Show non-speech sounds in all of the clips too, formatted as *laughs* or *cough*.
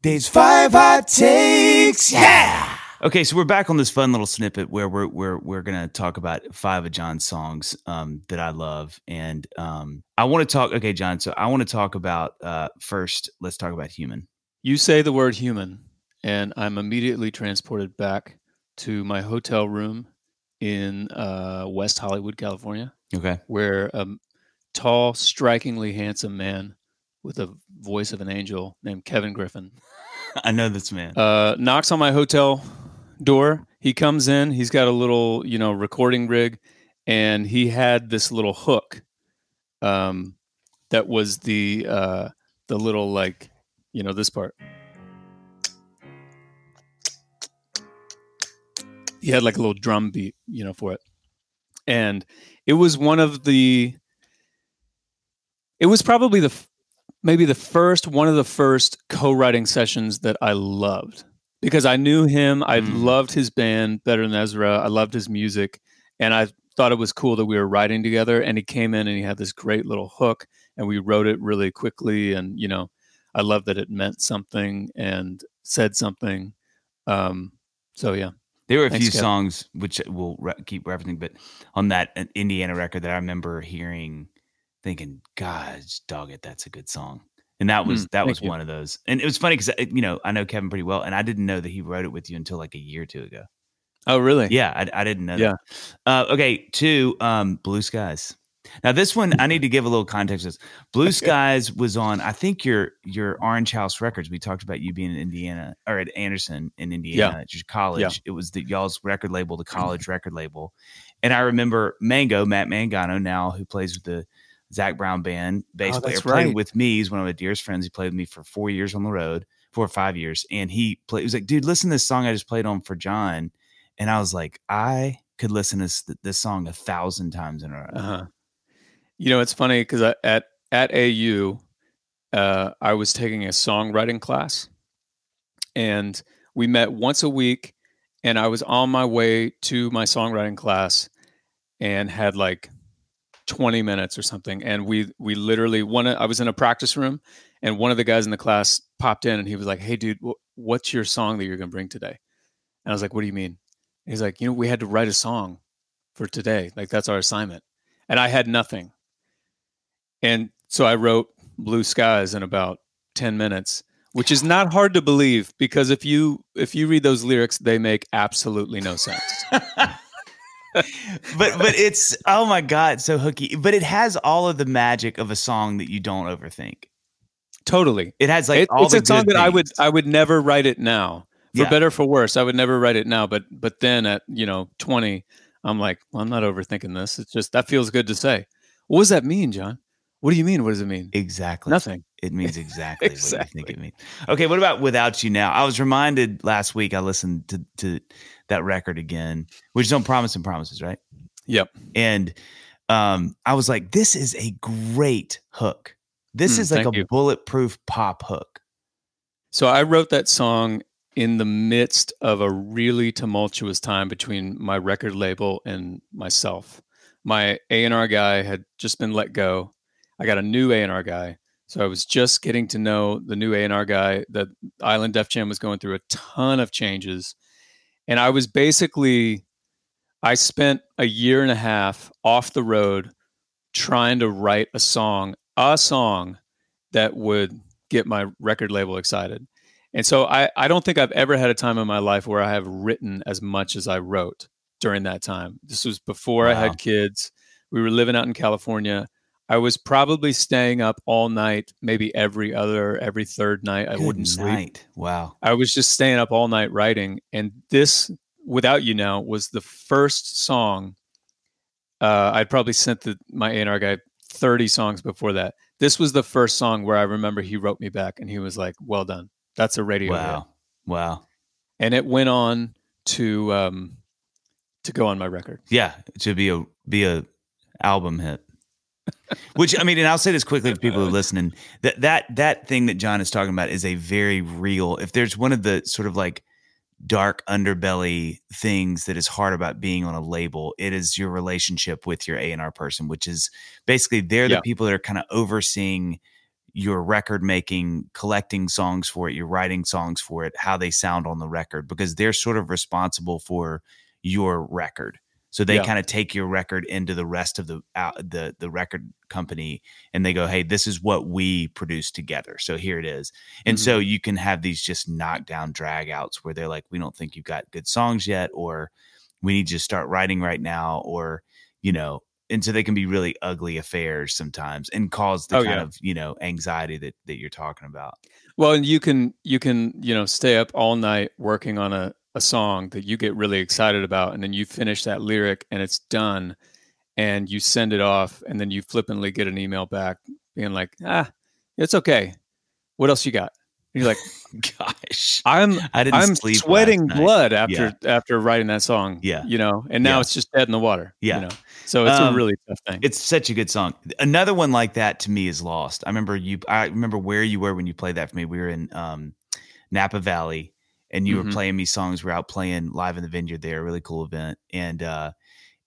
Dave's five hot takes. Yeah. Okay, so we're back on this fun little snippet where we're we're we're gonna talk about five of Jon's songs um, that I love, and um, I want to talk. Okay, Jon, so I want to talk about uh, first. Let's talk about human. You say the word human, and I'm immediately transported back to my hotel room in uh, West Hollywood, California. Okay, where a tall, strikingly handsome man with a voice of an angel named Kevin Griffin. *laughs* I know this man. Uh, knocks on my hotel door. He comes in. He's got a little, you know, recording rig, and he had this little hook, um, that was the uh, the little like, you know, this part. He had like a little drum beat, you know, for it, and it was one of the. It was probably the maybe the first one of the first co-writing sessions that I loved because I knew him. I mm. loved his band better than Ezra. I loved his music, and I thought it was cool that we were writing together. And he came in and he had this great little hook, and we wrote it really quickly. And you know, I love that it meant something and said something. Um, so yeah. There were a Thanks, few Kevin. songs which we'll re- keep referencing, but on that Indiana record that I remember hearing thinking, God, dog it, that's a good song. And that was mm, that was you. one of those. And it was funny because uh, you know I know Kevin pretty well, and I didn't know that he wrote it with you until like a year or two ago. Oh, really? Yeah, I, I didn't know. Yeah. Uh, okay, two. Um, Blue Skies. Now this one I need *laughs* to give a little context. This Blue Skies was on I think your your Orange House Records. We talked about you being in Indiana or at Anderson in Indiana, yeah. at your college. Yeah. It was the y'all's record label, the college record label. And I remember Mango, Matt Mangano now, who plays with the Zac Brown band bass oh, player, played right. with me. He's one of my dearest friends. He played with me for four years on the road, four or five years. And he played, he was like, dude, listen to this song I just played on for Jon. And I was like, I could listen to this, this song a thousand times in a row. Uh-huh. You know, it's funny because at, at AU, uh, I was taking a songwriting class and we met once a week. And I was on my way to my songwriting class and had like 20 minutes or something and we we literally one i was in a practice room and one of the guys in the class popped in and he was like hey dude what's your song that you're going to bring today? And i was like what do you mean? He's like you know we had to write a song for today like that's our assignment and i had nothing. And so i wrote blue skies in about 10 minutes which is not hard to believe because if you if you read those lyrics they make absolutely no sense *laughs* but but it's oh my god, so hooky. But it has all of the magic of a song that you don't overthink. Totally, it has like it, it's a song that I would I would never write it now. For yeah. better for worse, I would never write it now. But but then at you know twenty, I'm like, well, I'm not overthinking this. It's just that feels good to say. What does that mean, Jon? What do you mean? What does it mean? Exactly. Nothing. It means exactly, exactly. what you think it means. Okay, what about without you now? I was reminded last week I listened to to that record again, which is on Promising Promises, right? Yep. And um, I was like, this is a great hook. This mm, is like a you. bulletproof pop hook. So I wrote that song in the midst of a really tumultuous time between my record label and myself. My A&R guy had just been let go. I got a new A&R guy. So I was just getting to know the new A&R guy. The Island Def Jam was going through a ton of changes and I was basically, I spent a year and a half off the road trying to write a song, a song that would get my record label excited. And so I, I don't think I've ever had a time in my life where I have written as much as I wrote during that time. This was before wow. I had kids. We were living out in California. I was probably staying up all night, maybe every other, every third night. I Good wouldn't night. sleep. Wow. I was just staying up all night writing. And this, without you now, was the first song. Uh, I'd probably sent the, my A&R guy 30 songs before that. This was the first song where I remember he wrote me back and he was like, well done. That's a radio Wow. Hit. Wow. And it went on to, um, to go on my record. Yeah. To be a, be a album hit. Which I mean, and I'll say this quickly to people who uh-huh. are listening that that that thing that Jon is talking about is a very real. If there's one of the sort of like dark underbelly things that is hard about being on a label, it is your relationship with your A and R person, which is basically they're the yeah. people that are kind of overseeing you're record making, collecting songs for it, you're writing songs for it, how they sound on the record, because they're sort of responsible for your record. So they Yeah. kind of take your record into the rest of the uh, the the record company, and they go, "Hey, this is what we produced together. So here it is." And Mhm. so you can have these just knockdown drag outs where they're like, "We don't think you've got good songs yet," or "We need you to start writing right now," or you know. And so they can be really ugly affairs sometimes, and cause the Oh, kind yeah. of you know anxiety that that you're talking about. Well, and you can you can you know stay up all night working on a a song that you get really excited about, and then you finish that lyric and it's done, and you send it off, and then you flippantly get an email back being like, ah, it's okay. What else you got? And you're like, *laughs* Gosh, I'm I didn't I'm sleep. sweating blood after after writing that song. Yeah. you know, and now Yeah. it's just dead in the water. Yeah. you know, so it's Um, a really tough thing. It's such a good song. Another one like that to me is Lost. I remember you. I remember where you were when you played that for me. We were in um, Napa Valley, and you were Mhm. playing me songs. We are out playing live in the Vineyard there, a really cool event, and uh,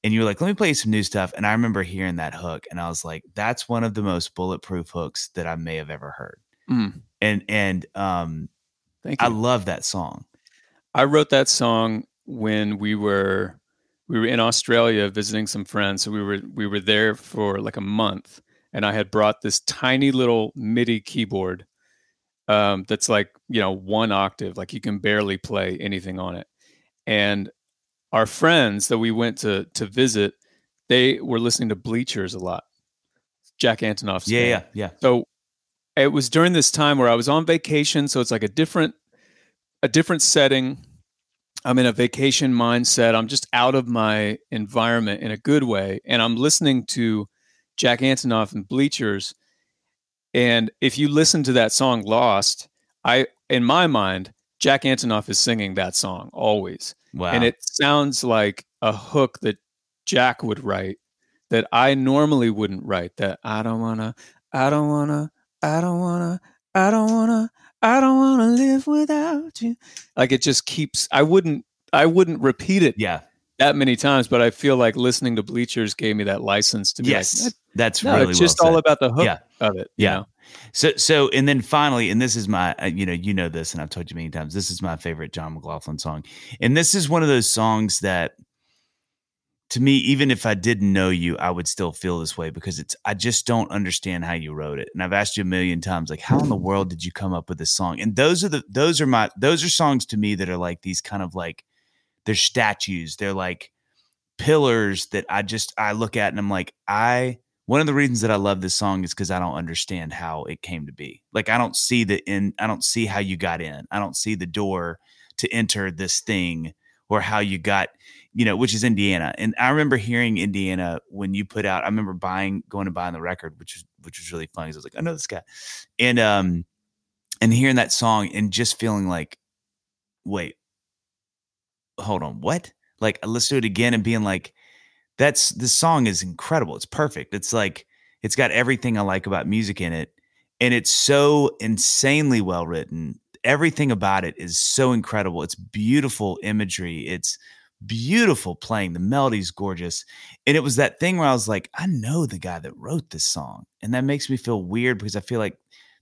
and you were like, "Let me play you some new stuff." And I remember hearing that hook, and I was like, "That's one of the most bulletproof hooks that I may have ever heard." Mm, And and um, thank you. I love that song. I wrote that song when we were we were in Australia visiting some friends. So we were we were there for like a month, and I had brought this tiny little MIDI keyboard um, that's like you know one octave, like you can barely play anything on it. And our friends that we went to to visit, they were listening to Bleachers a lot. Jack Antonoff's Yeah, band. yeah, yeah. So it was during this time where I was on vacation, so it's like a different a different setting. I'm in a vacation mindset. I'm just out of my environment in a good way and I'm listening to Jack Antonoff and Bleachers and if you listen to that song Lost, I in my mind Jack Antonoff is singing that song always Wow. and it sounds like a hook that Jack would write that I normally wouldn't write. That I don't wanna, I don't wanna, I don't wanna, I don't wanna, I don't wanna live without you. Like it just keeps. I wouldn't, I wouldn't repeat it yeah. that many times, but I feel like listening to Bleachers gave me that license to be Yes. like, That's no, really it's well just all about the hook Yeah. of it. you Yeah. know? So, so, and then finally, and this is my, uh, you know, you know this, and I've told you many times. This is my favorite Jon McLaughlin song, and this is one of those songs that, to me, even if I didn't know you, I would still feel this way because it's. I just don't understand how you wrote it, and I've asked you a million times, like, how in the world did you come up with this song? And those are the, those are my, those are songs to me that are like these kind of like, they're statues. They're like pillars that I just I look at and I'm like, I one of the reasons that I love this song is because I don't understand how it came to be. Like I don't see the in I don't see how you got in. I don't see the door to enter this thing or how you got, you know, which is Indiana. And I remember hearing Indiana when you put out, I remember buying going to buying the record, which was which was really funny. I was like, I know this guy. And um and hearing that song and just feeling like, wait, hold on, what? Like let's do it again and being like, that's this song is incredible. It's perfect. It's like it's got everything I like about music in it. And it's so insanely well written. Everything about it is so incredible. It's beautiful imagery. It's beautiful playing. The melody's gorgeous. And it was that thing where I was like, I know the guy that wrote this song. And that makes me feel weird because I feel like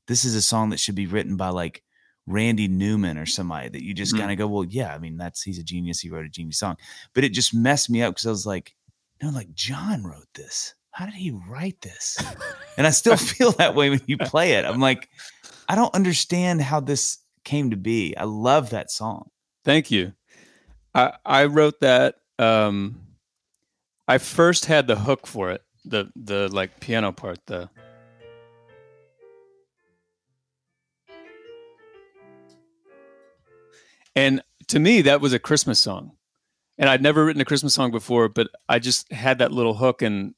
this is a song that should be written by like Randy Newman or somebody that you just Mhm. kind of go, well, yeah, I mean, that's he's a genius. He wrote a genius song. But it just messed me up because I was like, no, like Jon wrote this. How did he write this? *laughs* and I still *laughs* feel that way when you play it. I'm like, I don't understand how this came to be. I love that song. Thank you. I I wrote that. Um, I first had the hook for it, the the like piano part, the and to me that was a Christmas song, and I'd never written a Christmas song before, but I just had that little hook, and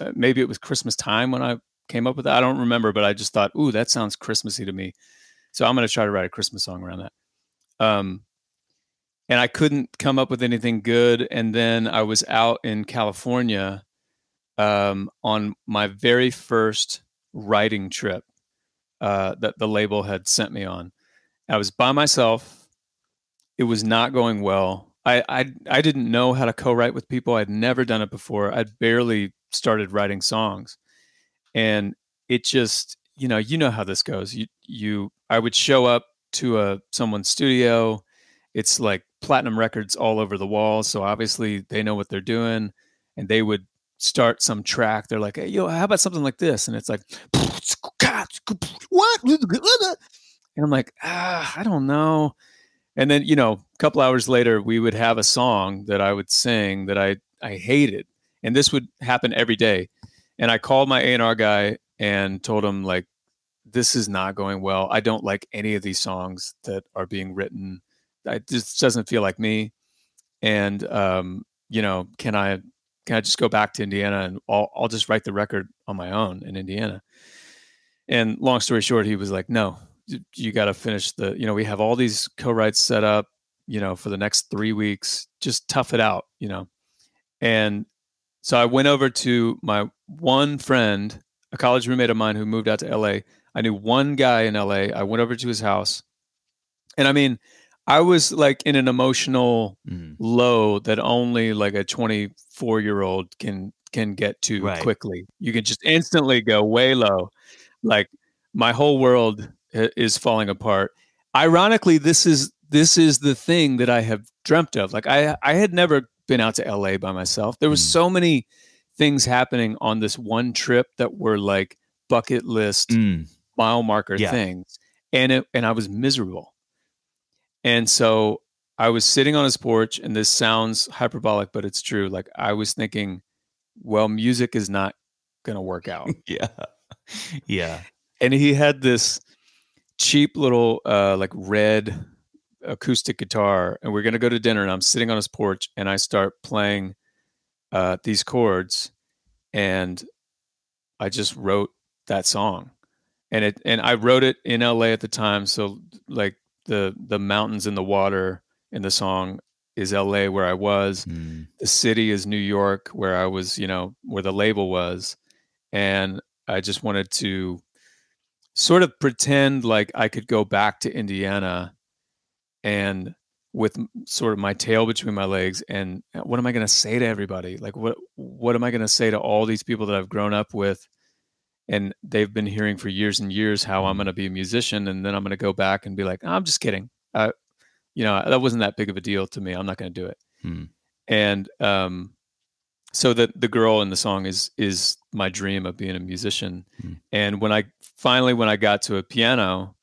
uh, maybe it was Christmas time when I came up with that. I don't remember, but I just thought, ooh, that sounds Christmassy to me, so I'm going to try to write a Christmas song around that. Um, and I couldn't come up with anything good. And then I was out in California um, on my very first writing trip uh, that the label had sent me on. I was by myself. It was not going well. I, I I didn't know how to co-write with people. I'd never done it before. I'd barely started writing songs, and it just you know, you know how this goes. You you I would show up to a someone's studio. It's like platinum records all over the wall, so obviously they know what they're doing, and they would start some track. They're like, hey, "Yo, how about something like this?" And it's like, *laughs* "What?" *laughs* And I'm like, ah, I don't know. And then you know, a couple hours later, we would have a song that I would sing that I I hated, and this would happen every day. And I called my A and R guy and told him like, this is not going well. I don't like any of these songs that are being written. It just doesn't feel like me. And um, you know, can I can I just go back to Indiana and I'll I'll just write the record on my own in Indiana? And long story short, he was like, no, you, got to finish the. You know, we have all these co-writes set up. You know, for the next three weeks, just tough it out. You know, and so I went over to my one friend, a college roommate of mine who moved out to LA. I knew one guy in LA. I went over to his house. And I mean, I was like in an emotional mm. low that only like a 24 year old can can get to right. quickly. You can just instantly go way low. Like my whole world is falling apart. Ironically, this is this is the thing that I have dreamt of. Like I I had never been out to LA by myself. There was mm. so many things happening on this one trip that were like bucket list mm. mile marker yeah. things. And it and I was miserable. And so I was sitting on his porch and this sounds hyperbolic, but it's true. Like I was thinking, well, music is not gonna work out. *laughs* yeah. Yeah. And he had this cheap little uh like red acoustic guitar and we're going to go to dinner and I'm sitting on his porch and I start playing uh, these chords and I just wrote that song. And it and I wrote it in LA at the time so like the the mountains and the water in the song is LA where I was. Mm. the city is New York where I was you know where the label was. And I just wanted to sort of pretend like I could go back to Indiana and with sort of my tail between my legs and uh, what am i going to say to everybody? Like what what am i going to say to all these people that i've grown up with? And they've been hearing for years and years how i'm going to be a musician and then i'm going to go back and be like oh, i'm just kidding. Uh, you know that wasn't that big of a deal to me. I'm not going to do it. Hmm. and um, so that the girl in the song is is my dream of being a musician. Hmm. and when i finally when i got to a piano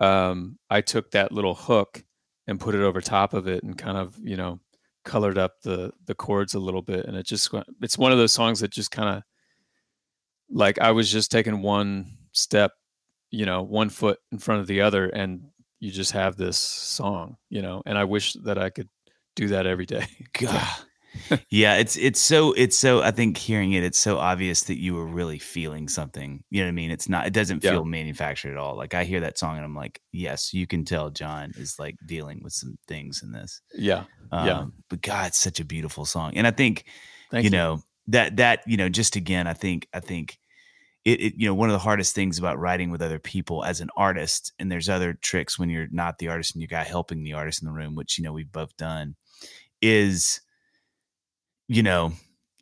um, i took that little hook and put it over top of it and kind of you know colored up the the chords a little bit. And it just it's one of those songs that just kind of like I was just taking one step you know one foot in front of the other and you just have this song you know? And I wish that I could do that every day. *laughs* God yeah, it's it's so it's so I think hearing it, it's so obvious that you were really feeling something. You know what I mean? It's not it doesn't feel yeah. manufactured at all. Like I hear that song and I'm like, yes, you can tell Jon is like dealing with some things in this. Yeah. Um, yeah. But God, it's such a beautiful song. And I think, you, you know, that that, you know, just again, I think I think it, it, you know one of the hardest things about writing with other people as an artist and there's other tricks when you're not the artist and you got helping the artist in the room which you know we've both done is you know,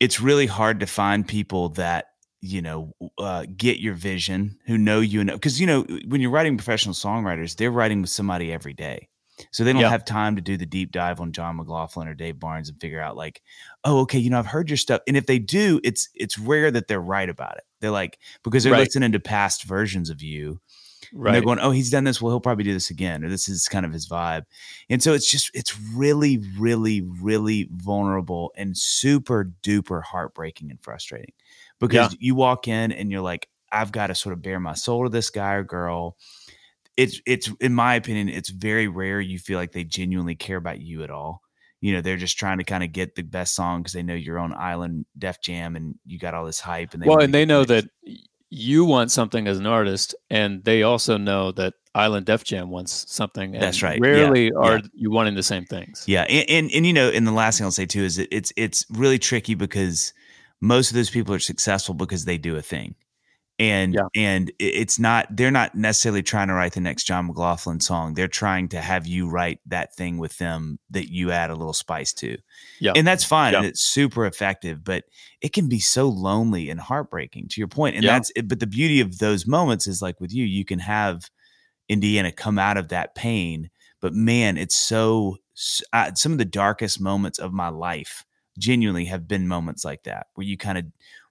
it's really hard to find people that you know uh, get your vision who know you know because you know when you're writing professional songwriters they're writing with somebody every day so they don't yeah. have time to do the deep dive on jon mclaughlin or dave barnes and figure out like oh okay you know i've heard your stuff and if they do it's it's rare that they're right about it they're like because they're right. listening to past versions of you Right. And they're going, oh, he's done this. Well, he'll probably do this again, or this is kind of his vibe. And so it's just, it's really, really, really vulnerable and super duper heartbreaking and frustrating because yeah. you walk in and you're like, I've got to sort of bare my soul to this guy or girl. It's, it's, in my opinion, it's very rare you feel like they genuinely care about you at all you know they're just trying to kind of get the best song because they know you're on island def jam and you got all this hype and they well and they know that you want something as an artist, and they also know that Island Def Jam wants something. That's right. Rarely yeah. are yeah. you wanting the same things. Yeah, and, and, and you know, and the last thing I'll say too is it's it's really tricky because most of those people are successful because they do a thing, and Yeah. and it's not they're not necessarily trying to write the next Jon McLaughlin song. They're trying to have you write that thing with them that you add a little spice to. Yeah. And that's fine and it's super effective, but it can be so lonely and heartbreaking to your point. And Yeah. that's it, but the beauty of those moments is like with you, you can have Indiana come out of that pain, but man, it's so uh, some of the darkest moments of my life genuinely have been moments like that where you kind of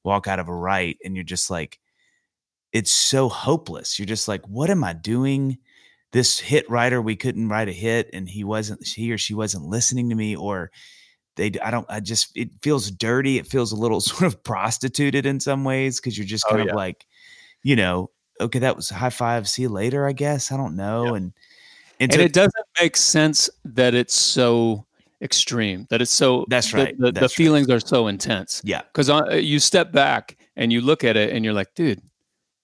walk out of a write and you're just like it's so hopeless. You're just like, what am I doing? This hit writer, we couldn't write a hit, and he wasn't, he or she wasn't listening to me, or they, I don't, I just, it feels dirty. It feels a little *laughs* sort of prostituted in some ways because you're just Oh, kind of like, you know, okay, that was high five. See you later, I guess. I don't know. Yeah. And, and, and so it doesn't make sense that it's so extreme that it's so That's the- right, the, the, that's right. feelings are so intense yeah, because uh, you step back and you look at it and you're like dude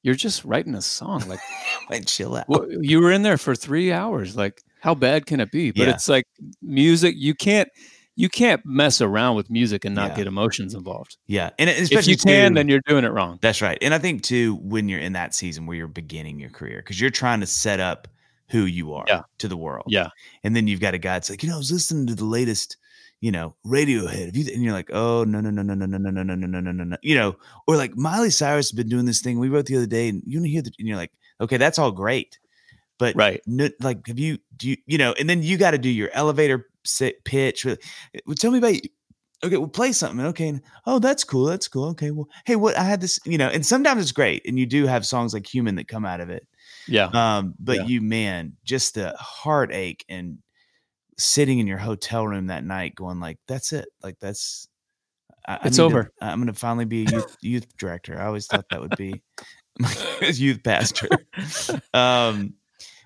you're just writing a song like *laughs* like chill out. well, you were in there for three hours like how bad can it be but Yeah. it's like music you can't you can't mess around with music and not Yeah. get emotions involved yeah. And if you can too- then you're doing it wrong That's right. And I think too, when you're in that season where you're beginning your career, because you're trying to set up who you are Yeah. to the world. yeah And then you've got a guy that's like, you know, I was listening to the latest, you know, Radiohead. Have you, and you're like, oh no, no, no, no, no, no, no, no, no, no, no, no, no, no. You know, or like Miley Cyrus has been doing this thing we wrote the other day, and you hear the and you're like, okay, that's all great. But Right. no, like, have you do you, you know, and then you got to do your elevator sit pitch. Well, tell me about. Okay, well, play something. Okay, and, oh, that's cool. That's cool. Okay, well, hey, what I had this, you know, and sometimes it's great, and you do have songs like "Human" that come out of it. yeah Um, but Yeah. you, man, just the heartache and sitting in your hotel room that night, going like, "That's it. Like that's I, I It's to- over. I'm going to finally be a youth, *laughs* youth director. I always thought that would be *laughs* *laughs* youth pastor. um,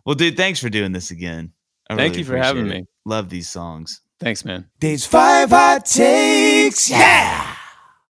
well, dude, thanks for doing this again. I Thank really you for having it. me. Love these songs. thanks man Dave's five hot takes. Yeah.